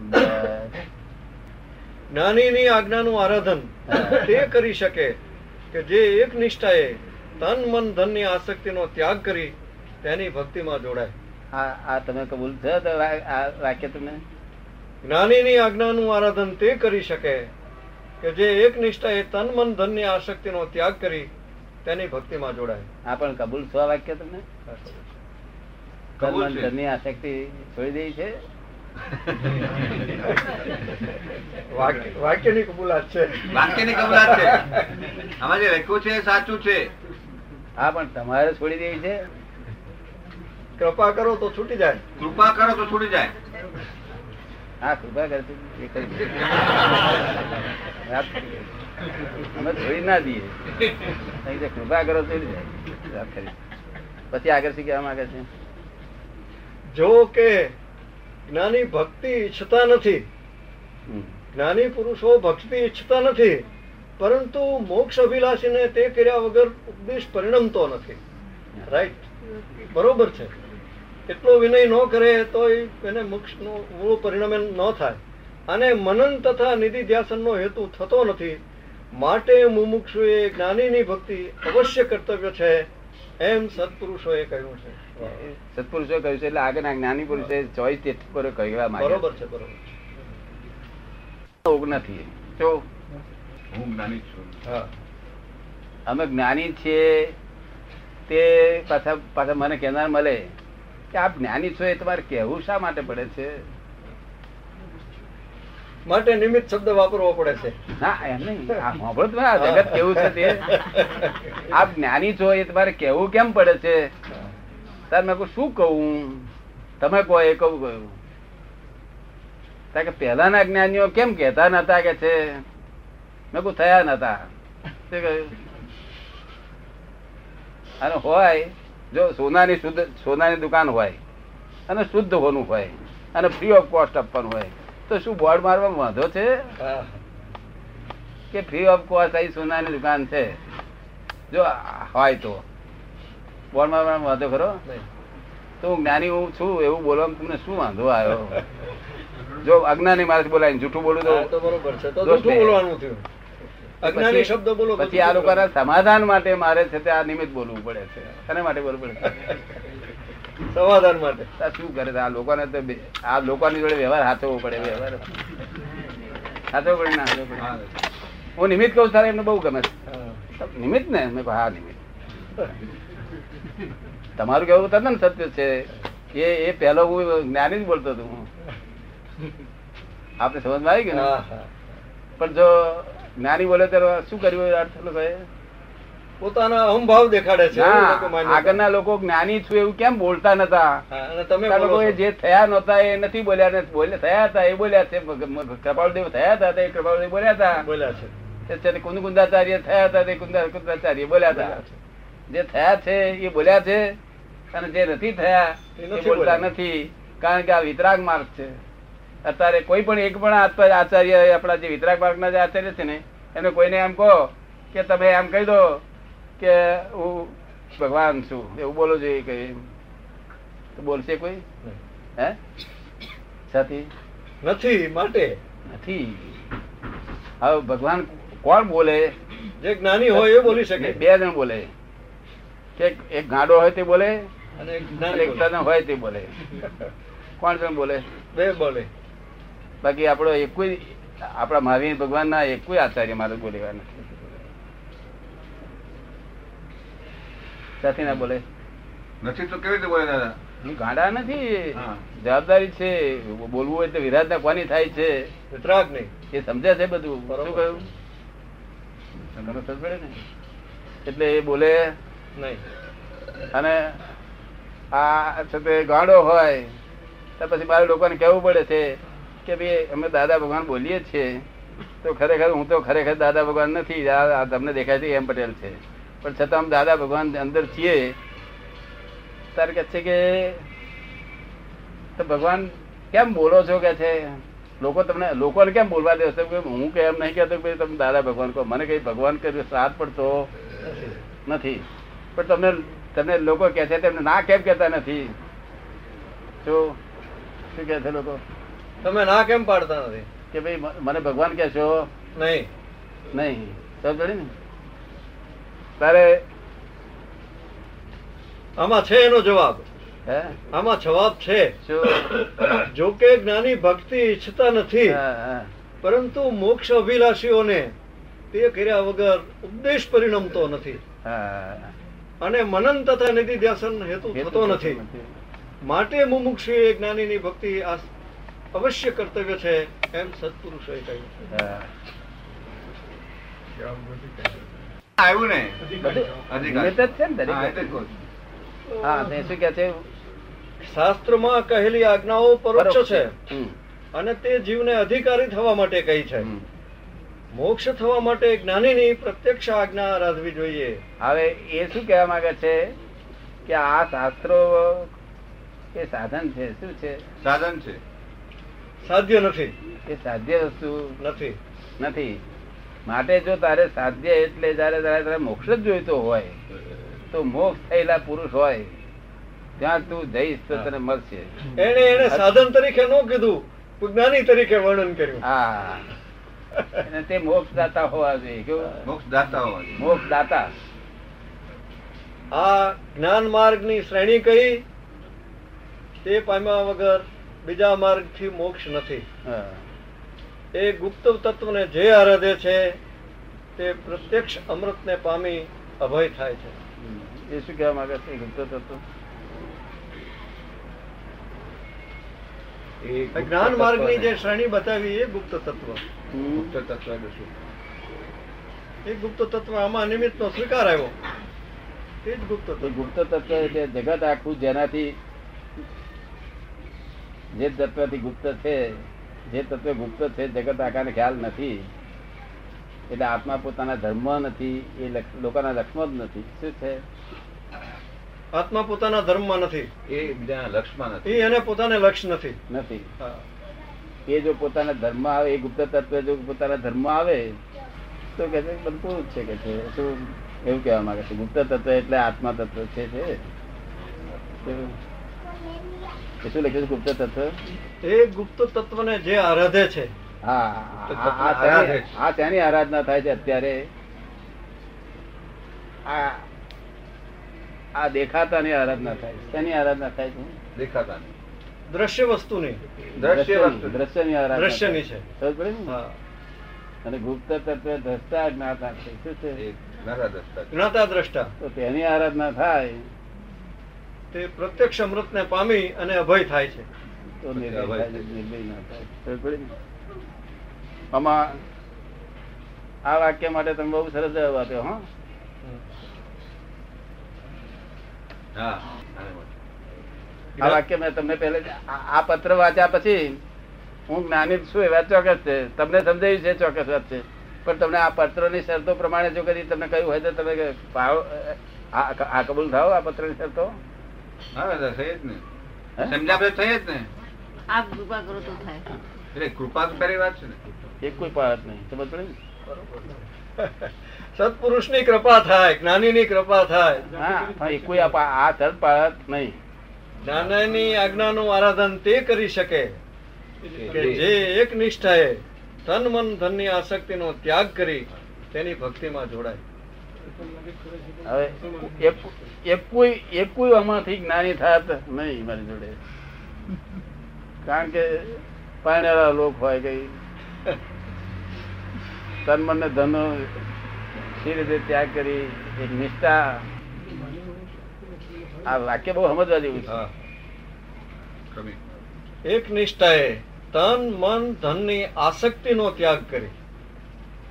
જ્ઞાનીની આજ્ઞાનું આરાધન તે કરી શકે કે જે એક નિષ્ઠાએ તન મન ધનની આસક્તિનો ત્યાગ કરી તેની ભક્તિમાં જોડાય. આ આ તમે કબૂલ થયો આ વાક્ય તમે જ્ઞાનીની આજ્ઞાનું આરાધન તે કરી શકે કે જે એક નિષ્ઠાએ તન મન ધનની આસક્તિનો ત્યાગ કરી તેની ભક્તિમાં જોડાય. આ પણ કબૂલ આ વાક્ય તમને? કર્મ. આસક્તિ છોડી દે છે. [LAUGHS] વાક્ય- વાક્યની કબૂલાત છે. વાક્યની કબૂલાત છે. આમાં જે લખ્યું છે સાચું છે. હા પણ તમારે છોડી દેવી છે. કૃપા કરો તો છૂટી જાય. કૃપા કરો તો છૂટી જાય. હા કૃપા કરતી. અમે છોડી ના દઈએ. અહીં કૃપા કરો તો છોડી જાય. વાત કરી પછી આગળ શું કહેવા માંગે છે? જો કે જ્ઞાની ભક્તિ ઈચ્છતા નથી. જ્ઞાની પુરુષો ભક્તિ ઈચ્છતા નથી પરંતુ મોક્ષ અભિલાષીને તે કર્યા વગર ઉપદેશ પરિણમતો નથી. રાઈટ બરોબર છે. એટલો વિનય ન કરે તો એને મોક્ષનું મૂળ પરિણામ ન થાય. અને મનન તથા નિધિ ધ્યાસનનો હેતુ થતો નથી. માટે મુમુક્ષુએ જ્ઞાનીની ભક્તિ અવશ્ય કર્તવ્ય છે એમ સત્પુરુષોએ કહ્યું છે. સત્પુરુષો કહ્યું છે એટલે આગળના જ્ઞાની પુરુષે ચોઈસ ટેસ્ટ પર કહેવા માંગે બરોબર છે બરોબર નથી જો હું જ્ઞાની છું. હા. અમે જ્ઞાની છીએ તે પાછા પાછા મને કહેનાર મળે કે આપ જ્ઞાની છો એ તમારે કહેવું શા માટે પડે છે? માટે નિમિત્ત શબ્દ વાપરવો પડે છે. ના એમ નહીં. આ સાંભળો તમે આ જગત કેવું છે તે? [LAUGHS] આપ જ્ઞાની છો એ તમારે કહેવું કેમ પડે છે? તાર મેં શું કહું? તમે કહો એ કહું કહ્યું કે પહેલાના જ્ઞાનીઓ કેમ કહેતા નતા કે છે? મેં કહું થયા નતા. તે કહ્યું અને હોય જો સોનાની શુદ્ધ સોનાની દુકાન હોય અને શુદ્ધ હોનું હોય અને ફ્રી ઓફ કોસ્ટ આપવાનું હોય તો શું બોર્ડ મારવા વાંધો છે? કે ફ્રી ઓફ કોસ્ટ અહીં સોનાની દુકાન છે. જો હોય તો. બોર્ડ મારવાનો વાંધો ખરો. તો હું જ્ઞાની હું છું એવું બોલવામાં તમને શું વાંધો આવ્યો? જો અજ્ઞાની મારે બોલાય જૂઠું બોલું તો બરોબર છે. તો જૂઠું બોલવાનું થયું. અજ્ઞાની પછી- શબ્દ બોલો પછી આ લોકોના સમાધાન માટે મારે છે તે આ નિમિત્ત બોલવું પડે છે. શેના માટે બોલવું પડે સમાધાન માટે. શું કરે આ લોકોને તો આ લોકોની જોડે વ્યવહાર હાથવો પડે વ્યવહાર. હાથવો પડે ના હાથવો પડે. હું. નિમિત્ત કહું તારે એમને બહુ ગમે છે. નિમિત્ત ને? મેં હા નિમિત્ત. તમારું કેવું તદ્દન સત્ય છે. એ એ પહેલો હું જ્ઞાની જ બોલતો હતો. હું આપણે સમજમાં આવી ગયું. પણ જો જ્ઞાની બોલે ત્યારે શું કર્યું અર્થ? પોતાના દેખાડે છે લોકો. આગળના લોકો જ્ઞાની છું એવું કેમ બોલતા નતા? અને તમે. જે થયા નતા એ નથી બોલ્યા ને બોલે થયા હતા એ બોલ્યા છે. કૃપાળદેવ થયા હતા તે કૃપાળદેવ બોલ્યા હતા. બોલ્યા છે. તે કુંદાચાર્ય થયા હતા તે કુંદા કુંદાચાર્ય બોલ્યા હતા. જે થયા છે એ બોલ્યા છે અને જે નથી થયા એ બોલતા નથી કારણ કે આ વિતરાગ માર્ગ છે. અત્યારે કોઈ પણ એક પણ આચાર્ય આપણા જે વિતરાગ માર્ગના જે આચાર્ય છે ને એને કોઈને એમ કહો કે તમે એમ કહી દો કે હું ભગવાન છું. એવું બોલો જોઈએ કઈ તો બોલશે કોઈ? હે? સાથી? નથી માટે. નથી. હવે ભગવાન કોણ બોલે? જે જ્ઞાની હોય એ બોલી શકે. બે જણ બોલે. એક ગાડો હોય તે બોલે અને એક હોય તે બોલે. કોણ જણ બોલે? બે બોલે. બાકી આપણો એકોય આપણા મહાવીર ભગવાન ના એકોય આચાર્ય મારે બોલેવા નથી. સાથી ના બોલે? નથી તો કેવી રીતે બોલે દાદા? હું ગાંડા નથી. જવાબદારી છે. બોલવું હોય તો વિરાધના કોની થાય છે. વિતરાગ નહીં. એ સમજે છે બધું. બરોબર. શું કહ્યું ને? એટલે એ બોલે નહીં. અને આ છે તે ગાંડો હોય, તો પછી મારે લોકોને કહેવું પડે છે કે ભાઈ અમે દાદા ભગવાન બોલીએ છીએ, તો ખરેખર હું તો ખરેખર દાદા ભગવાન નથી, આ તમને દેખાય છે એમ પટેલ છે. પણ છતાં અમે દાદા ભગવાન અંદર છીએ તારે કહે છે કે, તો ભગવાન કેમ બોલો છો? કે છે. લોકો તમને લોકોને કેમ બોલવા દે છે? હું કે એમ નહીં કહેતો કે તમે દાદા ભગવાન કહો. મને કઈ ભગવાન કર્યું શ્રાદ્ધ પડતો નથી. પણ તમને તમને લોકો કહે છે તેમને ના કેમ કહેતા નથી? શું? શું કહે છે લોકો? તમે ના કેમ પાડતા નથી? કે ભાઈ મને ભગવાન કહેશો? નહીં. નહીં. સમજ ને? તારે આમાં છે એનો જવાબ. હે? આમાં જવાબ છે. જો કે જ્ઞાની ભક્તિ ઈચ્છતા નથી. પરંતુ મોક્ષ અભિલાષીઓને તે કર્યા વગર ઉપદેશ પરિણમતો નથી. હા. અને મનન તથા નિધિ ધ્યાસન હેતુ થતો નથી. માટે મુમુક્ષુએ જ્ઞાનીની ભક્તિ આ અવશ્ય કર્તવ્ય છે એમ સત્પુરુષોએ કહ્યું આવ્યું ને? હા, શું કે છે? શાસ્ત્રમાં કહેલી આજ્ઞાઓ પરોક્ષ છે અને તે જીવને અધિકારી થવા માટે કહી છે. મોક્ષ થવા માટે જ્ઞાનીની પ્રત્યક્ષ આજ્ઞા આરાધવી જોઈએ. હવે એ શું કહેવા માંગે છે કે આ શાસ્ત્રો એ સાધન છે? શું છે? સાધન છે. સાધ્ય નથી. એ સાધ્ય વસ્તુ નથી. નથી. માટે જો તારે સાધ્ય એટલે જયારે તારે તારે મોક્ષ જ જોઈતો હોય તો મોક્ષ થયેલા પુરુષ હોય ત્યાં તું જઈશ તો તને મળશે. એને એને સાધન તરીકે ન કીધું જ્ઞાની તરીકે વર્ણન કર્યું. હા. અને તે મોક્ષ દાતા હોવા જોઈએ કેવું? મોક્ષ દાતા હોવા જોઈએ. મોક્ષ દાતા આ જ્ઞાન માર્ગની શ્રેણી કઈ તે પામ્યા વગર બીજા માર્ગથી મોક્ષ નથી. એ ગુપ્ત તત્વને જે આરાધે છે તે પ્રત્યક્ષ અમૃતને પામી અભય થાય છે. એ શું કહેવા માંગે છે? ગુપ્ત તત્વ એ ગુપ્ત જ્ઞાન માર્ગની જે શ્રેણી બતાવી એ ગુપ્ત તત્વ. ગુપ્ત તત્વ એ ગુપ્ત તત્વ આમાં નિમિત્તનો સ્વીકાર આવ્યો. એ જ ગુપ્ત તત્વ. ગુપ્ત તત્વ એટલે જગત આખું જેનાથી જે તત્વથી ગુપ્ત છે જે તત્વ ગુપ્ત છે જગત આખાને ખ્યાલ નથી. એટલે આત્મા પોતાના ધર્મ નથી એ લોકોના લક્ષ્મ જ નથી. શું છે? આત્મા પોતાના ધર્મમાં નથી. એ બીજાના લક્ષમાં નથી. એ એને પોતાને લક્ષ નથી. નથી. એ જો પોતાના ધર્મ આવે એ ગુપ્ત તત્વ જો પોતાના ધર્મ આવે તો કે છે બધું જ છે કે છે. શું એવું કહેવા માંગે છે. ગુપ્ત તત્વ એટલે આત્મા તત્વ છે છે. શું- એ લખ્યું છે ગુપ્ત તત્વ? એ ગુપ્ત તત્વને જે આરાધે છે. હા આ- શેની આરાધના થાય છે અત્યારે? આ આ દેખાતાની આરાધના થાય શેની આરાધના થાય છે? દેખાતા. દ્રશ્ય વસ્તુની. દ્રશ્ય વસ્તુ. દ્રશ્યની આરાધના દ્રશ્યની છે. સમજ પડે ને? અને ગુપ્ત તત્વ દ્રષ્ટા જ્ઞાતા છે. શું છે? જ્ઞાતા દ્રષ્ટા. તો તેની આરાધના થાય. તે પ્રત્યક્ષ અમૃત ને પામી અને અભય થાય છે. તો નિર્ભય ના થાય. સમજ પડી ને? આમાં આ વાક્ય માટે તમે બહુ સરસ જવાબ આપ્યો હા હા આને માટે. આ વાક્ય મેં તમને પહેલે આ પત્ર વાંચ્યા પછી હું જ્ઞાની છું એ વાત ચોક્કસ છે. તમને સમજાયું છે ચોક્કસ વાત છે. પણ તમને આ પત્રની શરતો પ્રમાણે જો કદી તમને કહ્યું હોય તો તમે ભાવ આ કબૂલ થાવ આ પત્રની શરતો? હા તો થઈ જ ને. હે? થઈ જ ને. આપ કૃપા કરો તો થાય. એટલે કૃપા તો પહેલી વાત છે ને. એક કોઈ પાવત નહીં. સમજ પડે ને? સત્પુરુષની કૃપા થાય જ્ઞાનીની કૃપા થાય. કોઈ આ શરત પાડત નહીં. જ્ઞાનની આજ્ઞાનું આરાધન તે કરી શકે કે જે એક નિષ્ઠાએ તન મન ધનની આસક્તિનો ત્યાગ કરી તેની ભક્તિમાં જોડાય. હવે એક એકુય કોઈ આમાંથી જ્ઞાની થાત નહીં મારી જોડે. કારણ કે પાણેલા લોક હોય કઈ તન મન ને ધન સી રીતે ત્યાગ કરી એક નિષ્ઠા આ વાક્ય બહુ સમજવા જેવું છે. એક નિષ્ઠાએ તન મન ધનની આસક્તિનો ત્યાગ કરી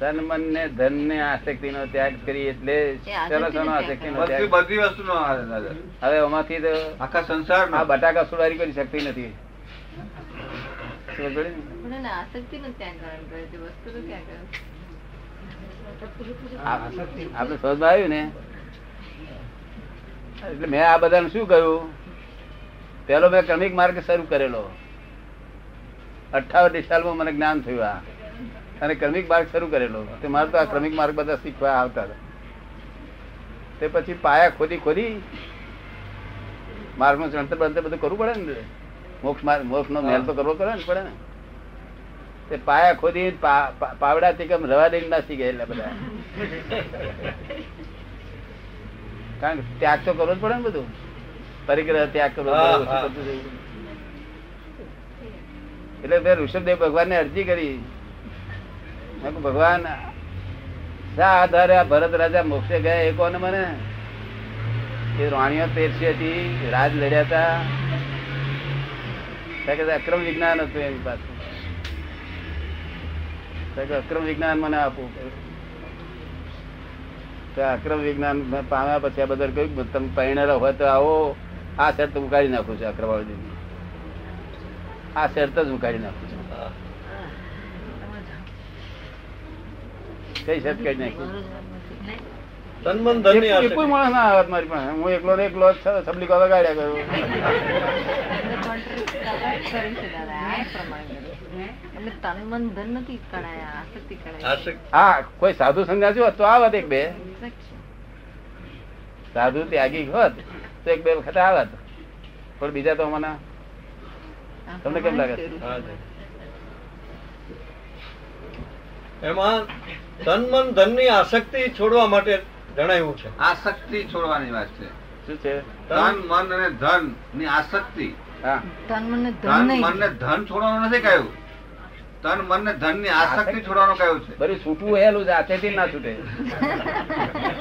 તન મન ને ધન ને આસક્તિ નો ત્યાગ કરી એટલે આસક્તિનો સરસ આસક્તિ નો બધી ત્યાગ બધી વસ્તુનો આદર. હવે એમાંથી તો આખા સંસાર આ બટાકા સુડારી કરી શકતી નથી આસક્તિ ને? ત્યાગ કરવાનો વસ્તુ નો ત્યાગ કરવાનો. આપણે સમજમાં આવ્યું ને. એટલે મેં આ બધાને શું કહ્યું? પેલો મેં ક્રમિક માર્ગ શરૂ કરેલો. અઠાવન સાલમાં મને જ્ઞાન થયું આ. અને ક્રમિક માર્ગ શરૂ કરેલો. તે મારે તો આ ક્રમિક માર્ગ બધા શીખવા આવતા હતા. તે પછી પાયા ખોદી ખોદી માર્ગનું ચણતર બંતર બધું કરવું પડે ને. મોક્ષ માર્ગ મોક્ષ નો મહેલ તો કરવો પડે ને પડે ને. તે પાયા ખોદી પાવડા થી કેમ રવા દઈને નાસી ગયા એટલે બધા. કારણ કે ત્યાગ તો કરવો જ પડે ને બધું. પરિગ્રહ ત્યાગ કરવો. એટલે મેં ઋષભદેવ ભગવાન ને અરજી કરી. મેં ભગવાન શા આધારે આ ભરત રાજા મોક્ષે ગયા એ કોને મને? એ રાણીઓ પેરસી હતી રાજ લડ્યા હતા. અક્રમ વિજ્ઞાન હતું એની પાસે. અક્રમ વિજ્ઞાન મને આપવું તો અક્રમ વિજ્ઞાન મેં પામ્યા પછી આ બધા કહ્યું કે તમે પરિણેલા હોય તો આવો. આ શરત હું કાઢી નાખું છું અક્રમાવતી આ શરત જ હું કાઢી નાખું છું. કઈ શરત કાઢી નાખી? કોઈ માણસ ના આવત મારી પાસે. હું એકલો ને એકલો સબલી ગાળ્યા કરું. [LAUGHS] હા કોઈ સાધુ સંન્યાસી હોત તો આવત એક બે. સાધુ ત્યાગી હોત તો એક બે વખત આવત પણ બીજા તો મને તમને કેમ લાગે. એમાં તન મન ધનની આસક્તિ છોડવા માટે જણાવ્યું છે. આસક્તિ છોડવાની વાત છે. શું છે? તન મન અને ધનની આસક્તિ તન મન ધન મન ધન છોડવાનું નથી કહ્યું. તન મન ને ધનની આસક્તિ છોડવાનું કહ્યું છે? બધું છૂટવું હેલું છે હાથેથી ના છૂટે.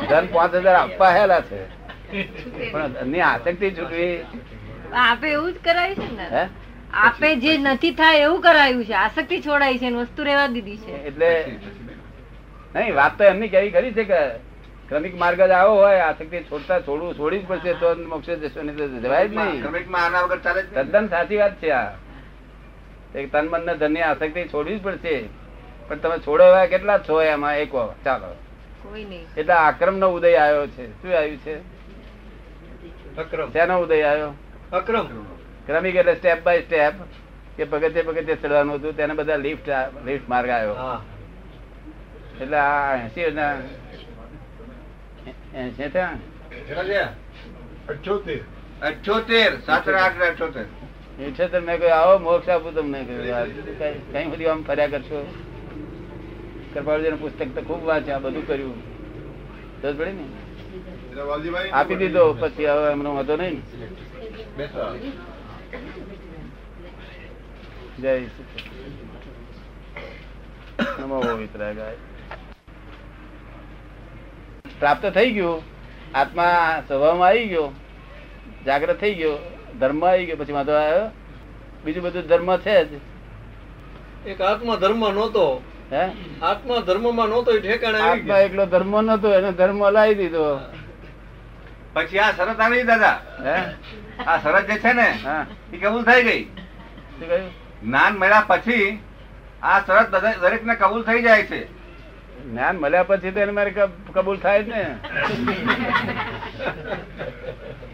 ધન પાંચ હજાર આપવા હેલા છે. પણ ધનની આસક્તિ છૂટવી. આપે એવું જ કરાયું છે ને? આપે જે નથી થાય એવું કરાયું છે. આસક્તિ છોડાઈ છે વસ્તુ રહેવા દીધી છે. એટલે નહીં વાત તો એમની કેવી કરી છે કે ક્રમિક માર્ગ જ આવો હોય આસક્તિ છોડતા છોડવું છોડી જ પડશે તો મોક્ષે જશો નહીં જવાય જ નહીં. ક્રમિકમાં આના વગર ચાલે જ નહીં. તદ્દન સાચી વાત છે આ. એક તન મન ને ધનની આસક્તિ છોડવી જ પડશે. પણ તમે છોડો એવા કેટલા છો એમાં? એક. ચાલો. કોઈ નહીં. એટલે આક્રમ નો ઉદય આવ્યો છે. શું આવ્યું છે? અક્રમ. શેનો ઉદય આવ્યો? અક્રમ. ક્રમિક એટલે સ્ટેપ બાય સ્ટેપ કે પગથિયે પગથિયે ચડવાનું હતું તેને બધા લિફ્ટ લિફ્ટ માર્ગ આવ્યો. હા. એટલે આ એસી ના એસી થયા? અઠ્યોતેર. સાત આઠ અઠ્યોતેર. અઠ્યોતેર મેં કહ્યું આવો મોક્ષ આપું તમને. કહ્યું કઈ બધી આમ ફર્યા કરશો? કૃપાળજી પુસ્તક તો ખૂબ વાંચ્યા બધું કર્યું. દસ પડી ને? આપી દીધો પછી હવે એમનો હતો નહીં. જય. નમો વિતરાગાય પ્રાપ્ત થઈ ગયું. આત્મા સ્વભાવમાં આવી ગયો. જાગ્રત થઈ ગયો. ધર્મ આવી ગયો પછી વાંધો આવ્યો? બીજું બધું ધર્મ છે જ. એક આત્મા ધર્મ નહોતો. હે? આત્મા ધર્મમાં નહોતો એ ઠેકાણે આવી આત્મા ગયો. એકલો ધર્મ નતો એને ધર્મ લાવી દીધો. પછી આ શરત આવી દાદા. હે? આ શરત જે છે ને હા. એ કબૂલ થઈ ગઈ. જ્ઞાન મળ્યા પછી આ શરત દરેક ને કબૂલ થઈ જાય છે. જ્ઞાન મળ્યા પછી તો એને મારે કબૂલ થાય જ ને. [LAUGHS]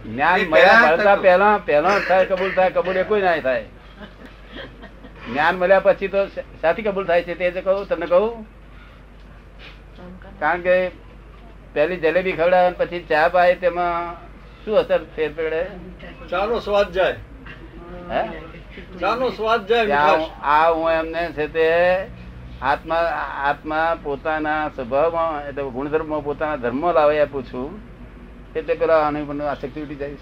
જ્ઞાન મળ્યા મળતા પહેલા પહેલા થાય કબૂલ થાય કબૂલ એ કોઈ ના થાય. જ્ઞાન મળ્યા પછી તો સાથી કબૂલ થાય છે તે જ કહું તમને કહું? કારણ કે પહેલી જલેબી ખવડાવે પછી ચા પાય તેમાં શું અસર ફેર પડે? ચાનો સ્વાદ જાય. હે? ચાનો સ્વાદ જાય આ હું એમને છે તે આત્મા આત્મા પોતાના સ્વભાવમાં એટલે ગુણધર્મમાં પોતાના ધર્મ લાવે આપું છું. એટલે પેલા આની પણ આસક્તિ ઉઠી જાય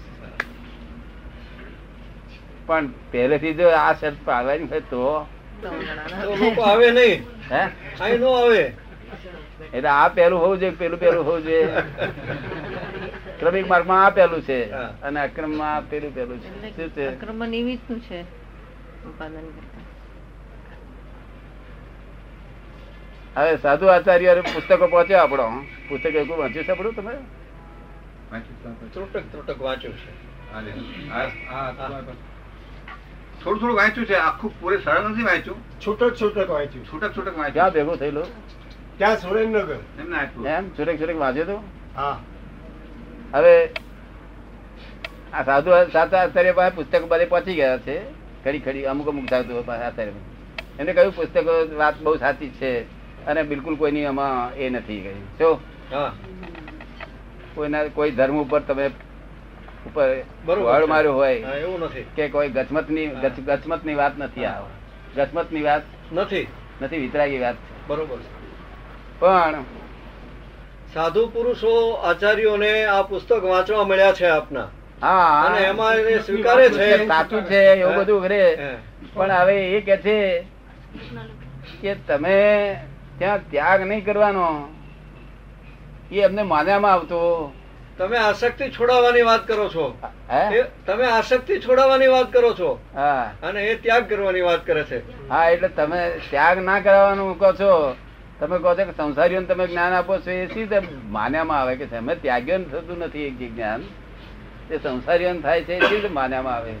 પણ પહેલેથી જો આ શરત પાડવાની હોય તો? તો આવે નહીં. હે? અહીં નો આવે. એટલે આ પહેલું હોવું જોઈએ પેલું પહેલું હોવું જોઈએ. ક્રમિક માર્ગમાં આ પહેલું છે અને અક્રમમાં આ પેલું પહેલું છે. શું છે? અક્રમ નિમિત્તનું છે હવે સાધુ આચાર્ય પુસ્તકો પહોંચ્યો આપણો. પુસ્તક એવું વાંચ્યું છે આપણું તમે? ત્રુટક ત્રુટક વાંચ્યું છે. થોડું થોડું વાંચ્યું છે આખું પૂરે સરળ નથી વાંચ્યું. છૂટક છૂટક વાંચ્યું. છૂટક છૂટક ક્યાં વાંચ્યું ભેગું થયેલું? ત્યાં સુરેન્દ્રનગર. એમને આપ્યું. એમ? છૂટક છૂટક વાંચ્યો તો? હા. હવે આ સાધુ સાચા આચાર્ય પાસે પુસ્તકો બધે પહોંચી ગયા છે. ખડી ખડી અમુક અમુક સાધુ આચાર્ય એમને કહ્યું પુસ્તકો વાત બહુ સાચી છે અને બિલકુલ કોઈની આમાં એ નથી કહ્યું શું? હા. કોઈના કોઈ ધર્મ ઉપર તમે ઉપર બરોબર માર્યો હોય એવું નથી. કે કોઈ ગચમતની ગચમતની વાત નથી આ ગચમતની વાત નથી. નથી વિતરાગી વાત છે. બરોબર. પણ સાધુ પુરુષો આચાર્યોને આ પુસ્તક વાંચવા મળ્યા છે આપના. હા. અને એમાં એ સ્વીકારે છે. સાચું છે એવું બધું કરે. પણ હવે એ કે છે કે તમે ત્યાં ત્યાગ નહીં કરવાનો. એ એમને માન્યામાં આવતો. તમે આસક્તિ છોડાવવાની વાત કરો છો. તમે આસક્તિ છોડાવવાની વાત કરો છો. હા. અને એ ત્યાગ કરવાની વાત કરે છે. હા એટલે તમે ત્યાગ ના કરવાનું કહો છો. તમે કહો છો કે સંસારીઓને તમે જ્ઞાન આપો છો. એ સી માન્યામાં આવે કે અમે ત્યાગ્યો થતું નથી એક જ્ઞાન? એ સંસારીઓને થાય છે એ માન્યામાં આવે?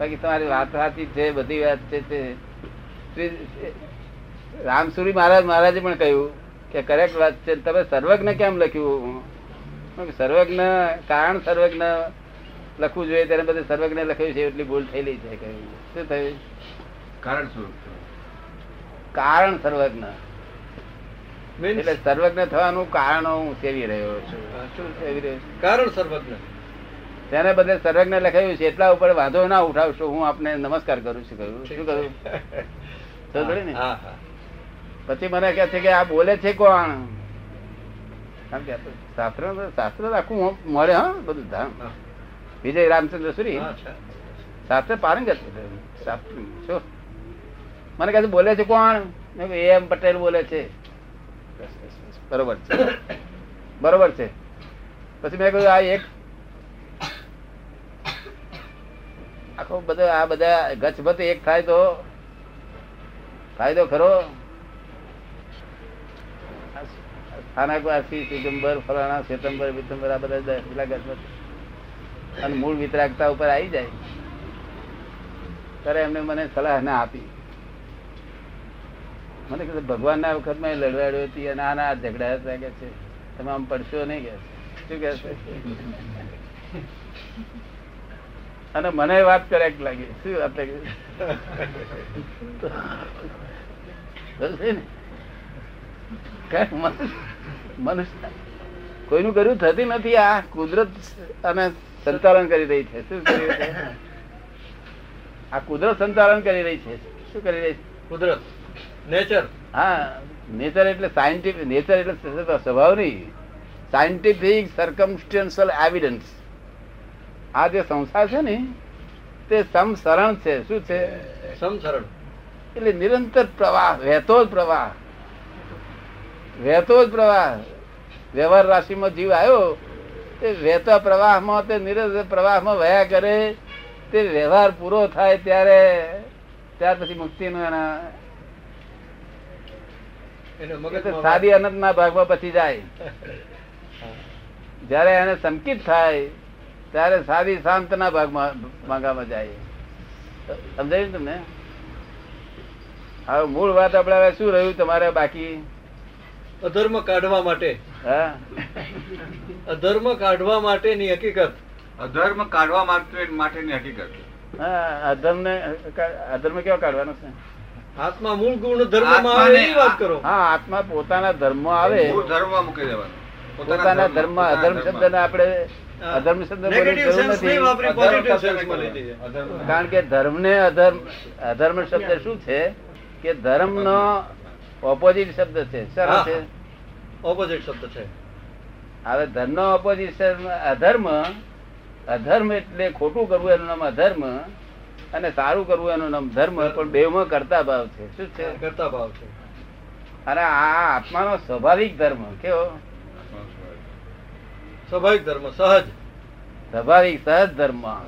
બાકી તમારી વાત સાચી છે બધી વાત છે તે. રામસુરી મહારાજ મહારાજે પણ કહ્યું કે કરેક્ટ વાત છે. તમે સર્વજ્ઞ કેમ લખ્યું? મેં સર્વજ્ઞ કારણ સર્વજ્ઞ લખવું જોઈએ ત્યારે બધે સર્વજ્ઞ લખ્યું છે એટલી ભૂલ થયેલી છે કહ્યું શું થયું? કારણ સ્વરૂપ કારણ સર્વજ્ઞ. Means એટલે સર્વજ્ઞ થવાનું કારણ હું સેવી રહ્યો છું. શું સેવી રહ્યો કારણ સર્વજ્ઞ. તેને બદલે સર્વજ્ઞ લખાયું છે એટલા ઉપર વાંધો ના ઉઠાવશો. હું આપને નમસ્કાર કરું છું. કહ્યું? શું કહ્યું? તો ને? હા હા. પછી મને કહે છે કે આ બોલે છે કોણ? કારણ કે શાસ્ત્ર શાસ્ત્ર આખું મળે હા બધું ધામ. વિજય રામચંદ્ર સુરી. શાસ્ત્ર પારંગત શાસ્ત્ર શું મને કહે બોલે છે કોણ? એમ પટેલ બોલે છે. બરોબર છે. બરોબર છે. પછી મેં કહ્યું આ એક આખો બધો આ બધા ગચબત એક થાય તો ફાયદો ખરો. સ્થાનકવાસી સિગંબર ફલાણા શ્વેતંબર વિતંબર આ બધા દસ અને મૂળ વિતરાગતા ઉપર આવી જાય. ત્યારે એમને મને સલાહ ના આપી. મને કીધું, ભગવાનના વખતમાં લડવાડ્યો હતી અને આના ઝઘડા કે છે તમે આમ પડશો નહીં કે શું કે છે? અને મને વાત કરેક્ટ લાગી. શું વાત લાગી? ને? મનુષ્ય- કોઈનું કર્યું થતી નથી આ કુદરત અને સંચાલન કરી રહી છે. શું કરી રહી છે? આ કુદરત સંચાલન કરી રહી છે. શું કરી રહી છે? કુદરત. નેચર. હા નેચર એટલે સાયન્ટિફિક નેચર એટલે સ્વભાવ નહીં સાયન્ટિફિક સર્કમસ્ટેન્શિયલ એવિડન્સ આ જે સંસાર છે ને તે સમસરણ છે. શું છે? સમસરણ એટલે નિરંતર પ્રવાહ વહેતો જ પ્રવાહ. વહેતો જ પ્રવાહ. વ્યવહાર રાશિમાં જીવ આવ્યો તે વહેતા પ્રવાહમાં તે નિરંતર પ્રવાહમાં વયા કરે તે વ્યવહાર પૂરો થાય ત્યારે ત્યાર પછી મુક્તિનો એના સાદી અનંત ના ભાગમાં પછી જાય. જ્યારે એને સંકિત થાય ત્યારે સાદી શાંતના ભાગમાં માંગવામાં જાય. સમજાયું તમને? હવે મૂળ વાત આપણે શું રહ્યું તમારે બાકી? અધર્મ કાઢવા માટે. અધર્મ કાઢવા માટેની હકીકત. અધર્મ કાઢવા માટે માટેની હકીકત. અધર્મ ને અધર્મ કેવો કાઢવાનો છે? આત્મા મૂળ ગુણ ધર્મમાં આવે એવી વાત કરો. હા આત્મા પોતાના ધર્મ આવે. મૂળ મૂકી દેવાનું. પોતાના ધર્મ અધર્મ શબ્દ ને આપણે અધર્મ શબ્દ બોલવાની નેગેટિવ જરૂર સેન્સ નહીં નથી વાપરી અધર્મ પોઝિટિવ શબ્દ સેન્સમાં લઈ નહીં જઈએ અધર્મ. કારણ કે ધર્મ ને અધર્મ અધર્મ શબ્દ શું છે? કે ધર્મ નો ઓપોઝિટ શબ્દ છે. સરળ છે? ઓપોઝિટ શબ્દ છે. હવે ધર્મ નો ઓપોઝિટ અધર્મ અધર્મ એટલે ખોટું કરવું એનું નામ અધર્મ અને સારું કરવું એનું નામ ધર્મ પણ બેમાં કરતા ભાવ છે. શું છે? કરતા ભાવ છે. અને આ આત્માનો સ્વાભાવિક ધર્મ કેવો? સ્વાભાવિક ધર્મ સહજ. સ્વાભાવિક સહજ ધર્મ.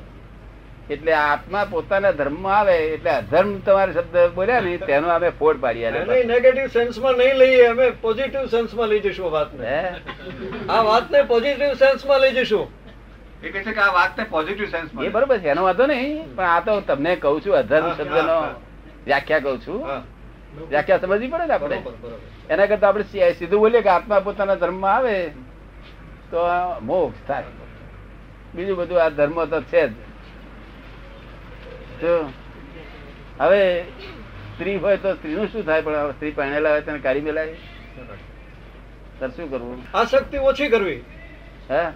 એટલે આત્મા પોતાના ધર્મ આવે એટલે અધર્મ તમારે શબ્દ બોલ્યા ને તેનો અમે ફોડ પાડી આલે નહીં નેગેટિવ સેન્સમાં નહીં લઈએ અમે પોઝિટિવ સેન્સમાં લઈ જઈશું આ વાતને? આ વાતને પોઝિટિવ સેન્સમાં લઈ જઈશું. એ કહે છે કે આ વાતને પોઝિટિવ સેન્સમાં એ બરોબર છે એનો વાંધો નહીં પણ આ તો તમને કહું છું અધર્મ શબ્દનો. વ્યાખ્યા કહું છું. વ્યાખ્યા સમજવી પડે ને આપણે? એના કરતા આપણે સીધું બોલીએ કે આત્મા પોતાના ધર્મમાં આવે તો મોક્ષ થાય. બીજું બધું આ ધર્મ તો છે જો. હવે સ્ત્રી હોય તો સ્ત્રીનું શું થાય પણ સ્ત્રી પહેણેલા હોય તેને કાઢી મેલાય તર શું કરવું? આસક્તિ ઓછી કરવી. હે?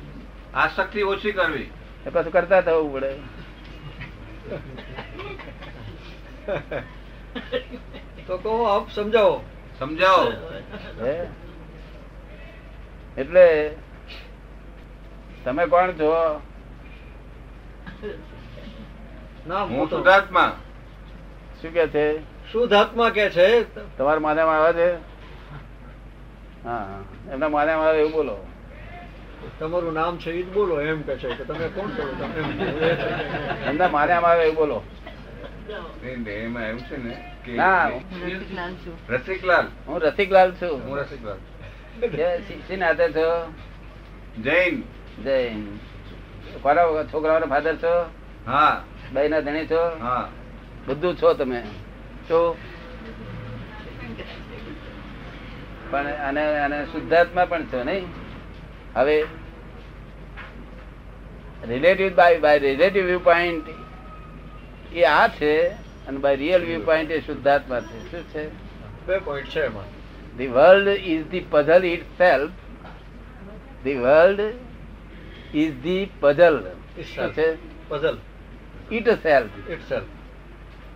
આસક્તિ ઓછી કરવી. એ પાછું કરતા થવું પડે. તો કહો આપ સમજાવો. સમજાવો. હે? એટલે તમે કોણ છો નામ હું. શુદ્ધાત્મા. શું કે છે? શુદ્ધાત્મા કે છે? તમારા માન્યામાં આવે છે? હા. એમના માન્યામાં આવે એવું બોલો. તમારું નામ છે એ જ બોલો એમ કે છે કે તમે કોણ છો. એમના માન્યામાં આવે એવું બોલો. એમાં એવું છે ને રસિકલાલ હું રસિકલાલ છું. હું રસિકલાલ. કે શી- શી નાતે છો? જૈન. જૈન. કોના છોકરાઓના ફાધર છો? હા. બાઈ ના ધણી છો? બધું છો તમે. છો પણ અને અને શુદ્ધાત્મા પણ છો નહીં? હવે relative by by relative view point એ આ છે અને બાય રિયલ વ્યૂ પોઈન્ટ એ શુદ્ધાત્મા છે. શું છે? બે પોઈન્ટ છે એમાં. The world is the puzzle itself the world is the puzzle શું છે? Puzzle Itself. itself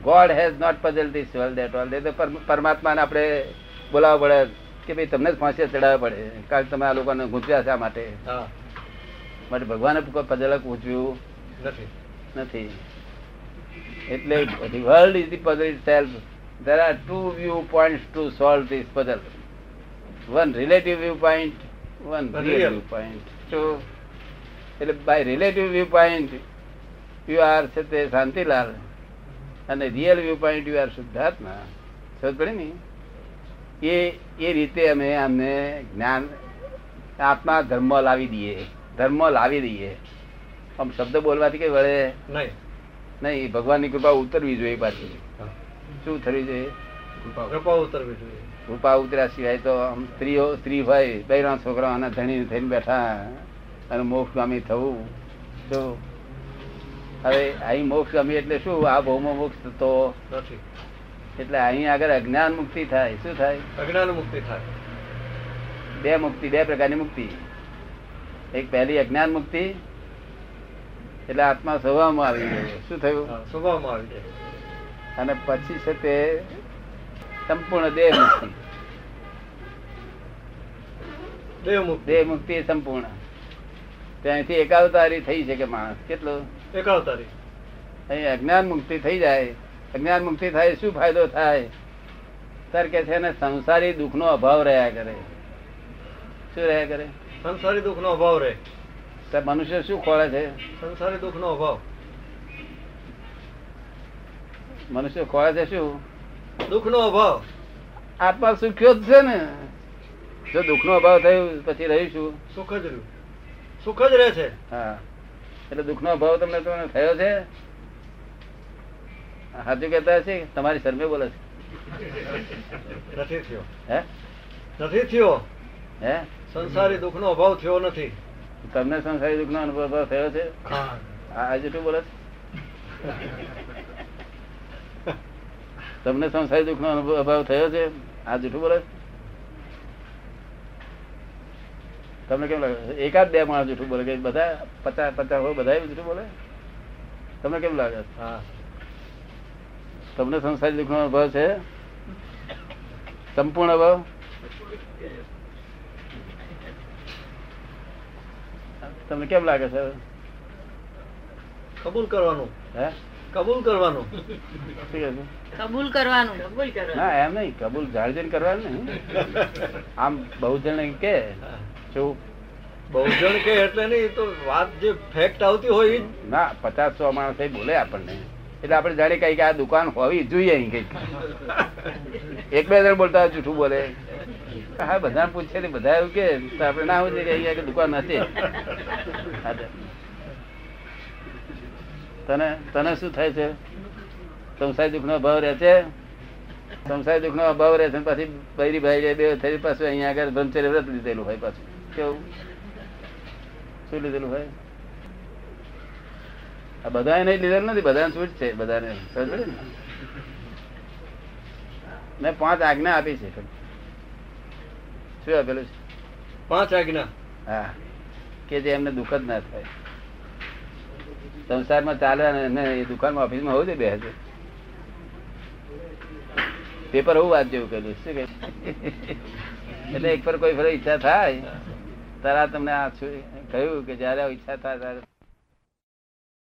God has not puzzled this world at all. એ તો પરમ- પરમાત્માને આપણે બોલાવવા પડે કે ભાઈ તમને જ ફાંસી ચડાવવા પડે કારણ કે તમે આ લોકોને ગૂંચવ્યા શા માટે માટે ભગવાને પઝલ ગૂંચવ્યું નથી નથી એટલે world is the puzzle itself. There are two viewpoints to solve this puzzle. One relative viewpoint, one One real real. viewpoint. So, એટલે by relative viewpoint you are છે તે શાંતિલાલ. અને real view point you are શુદ્ધાત્મા. સમજ પડે ને? એ એ રીતે અમે અમને જ્ઞાન આત્મા ધર્મ લાવી દઈએ. ધર્મ લાવી દઈએ. આમ શબ્દ બોલવાથી કઈ વળે? નહીં. નહીં ભગવાનની કૃપા ઉતરવી જોઈએ પાછી. શું થવી જોઈએ? કૃપા ઉતરવી જોઈએ. કૃપા ઉતર્યા સિવાય તો આમ સ્ત્રીઓ સ્ત્રી હોય બૈરા છોકરા અને ધણી થઈને બેઠા. અને મોક્ષ ગામી થવું. તો હવે અહીં મોક્ષ ગમે એટલે શું? આ ભૌમ મોક્ષ થતો એટલે અહીં આગળ અજ્ઞાન મુક્તિ થાય. શું થાય? અજ્ઞાન મુક્તિ થાય. બે મુક્તિ બે પ્રકારની મુક્તિ. એક પહેલી અજ્ઞાન મુક્તિ એટલે આત્મા સ્વભાવમાં આવી ગયો. શું થયું? સ્વભાવમાં આવી જાય અને પછી છે તે સંપૂર્ણ દેહ મુક્તિ. દેહ મુક્તિ. મુક્તિ સંપૂર્ણ. ત્યાંથી એકાવતારી થઈ શકે માણસ? કેટલો? એકાવતારી. અહીં અજ્ઞાન મુક્તિ થઈ જાય. અજ્ઞાન મુક્તિ થાય શું ફાયદો થાય? સર કે છે ને સંસારી દુઃખનો અભાવ રહ્યા કરે. શું રહ્યા કરે? સંસારી દુઃખનો અભાવ રહે. તો મનુષ્ય શું ખોળે છે? સંસારી દુઃખનો અભાવ. મનુષ્ય ખોળે છે શું? દુઃખનો અભાવ. આત્મા સુખ્યો જ છે ને. જો દુઃખનો અભાવ થયો પછી રહીશું સુખ જ રહ્યું. સુખ જ રહે છે. હા. એટલે દુઃખનો અભાવ તમને તમને થયો છે? હાજુ કેતા હશે તમારી શરમે બોલે છે. નથી થયો. હે? સંસારી દુઃખનો અભાવ થયો નથી. તમને સંસારી દુઃખનો અનુભવ થયો છે? આજે આ બોલે છે? તમને સંસારી દુઃખનો અનુભવ અભાવ થયો છે? આ જૂઠું બોલે છે? તમને કેમ લાગે? એકાદ બે માણસ જૂઠું બોલે કે બધા પચાસ પચાસ હોય બધા જૂઠું બોલે? તમને કેમ લાગે? તમને સંસારી દુઃખનો અભાવ છે? સંપૂર્ણ અભાવ તમને કેમ લાગે છે? કબૂલ કરવાનું. હે? કબૂલ કરવાનું. કહે છે? કબૂલ કરવાનું. ના એમ નહીં. કબૂલ જાણજણ કરવાનું આમ બહુ જણ કે. શું બહુજન કે એટલે નહીં, તો વાત જે ફેક્ટ આવતી હોય ના પચાસ સો માણસ બોલે આપણને. એટલે આપણે જાણે કઈ કે આ દુકાન હોવી જોઈએ અહીં કઈ એક બે જણ બોલતા જૂઠું બોલે. હા બધા પૂછે ને બધા એવું કે આપણે ના હોય કે અહીંયા દુકાન હશે. તને તને શું થાય છે? સંસારી દુઃખ નો અભાવ રહે છે? સંસારી દુઃખ નો અભાવ રહે છે પછી બૈરી ભાઈ બે થઈ પાછું અહીંયા આગળ બ્રહ્મચર્ય વ્રત લીધેલું હોય પાછું. કેવું? શું લીધેલું હોય આ બધાએ નહીં લીધેલું નથી બધાને છૂટ છે બધાને. સમજ ને? મેં પાંચ આજ્ઞા આપી છે. શું આપેલું છે? પાંચ આજ્ઞા? હા. કે જે એમને દુઃખ જ ના થાય. સંસારમાં ચાલે અને એ દુકાનમાં ઓફિસમાં હોવું છે બે હજાર પેપર હું વાત જેવું કહેલું શું કે એટલે એક પર કોઈ ફરી ઈચ્છા થાય તારા તમને આ કહ્યું કે જયારે ઈચ્છા થાય ત્યારે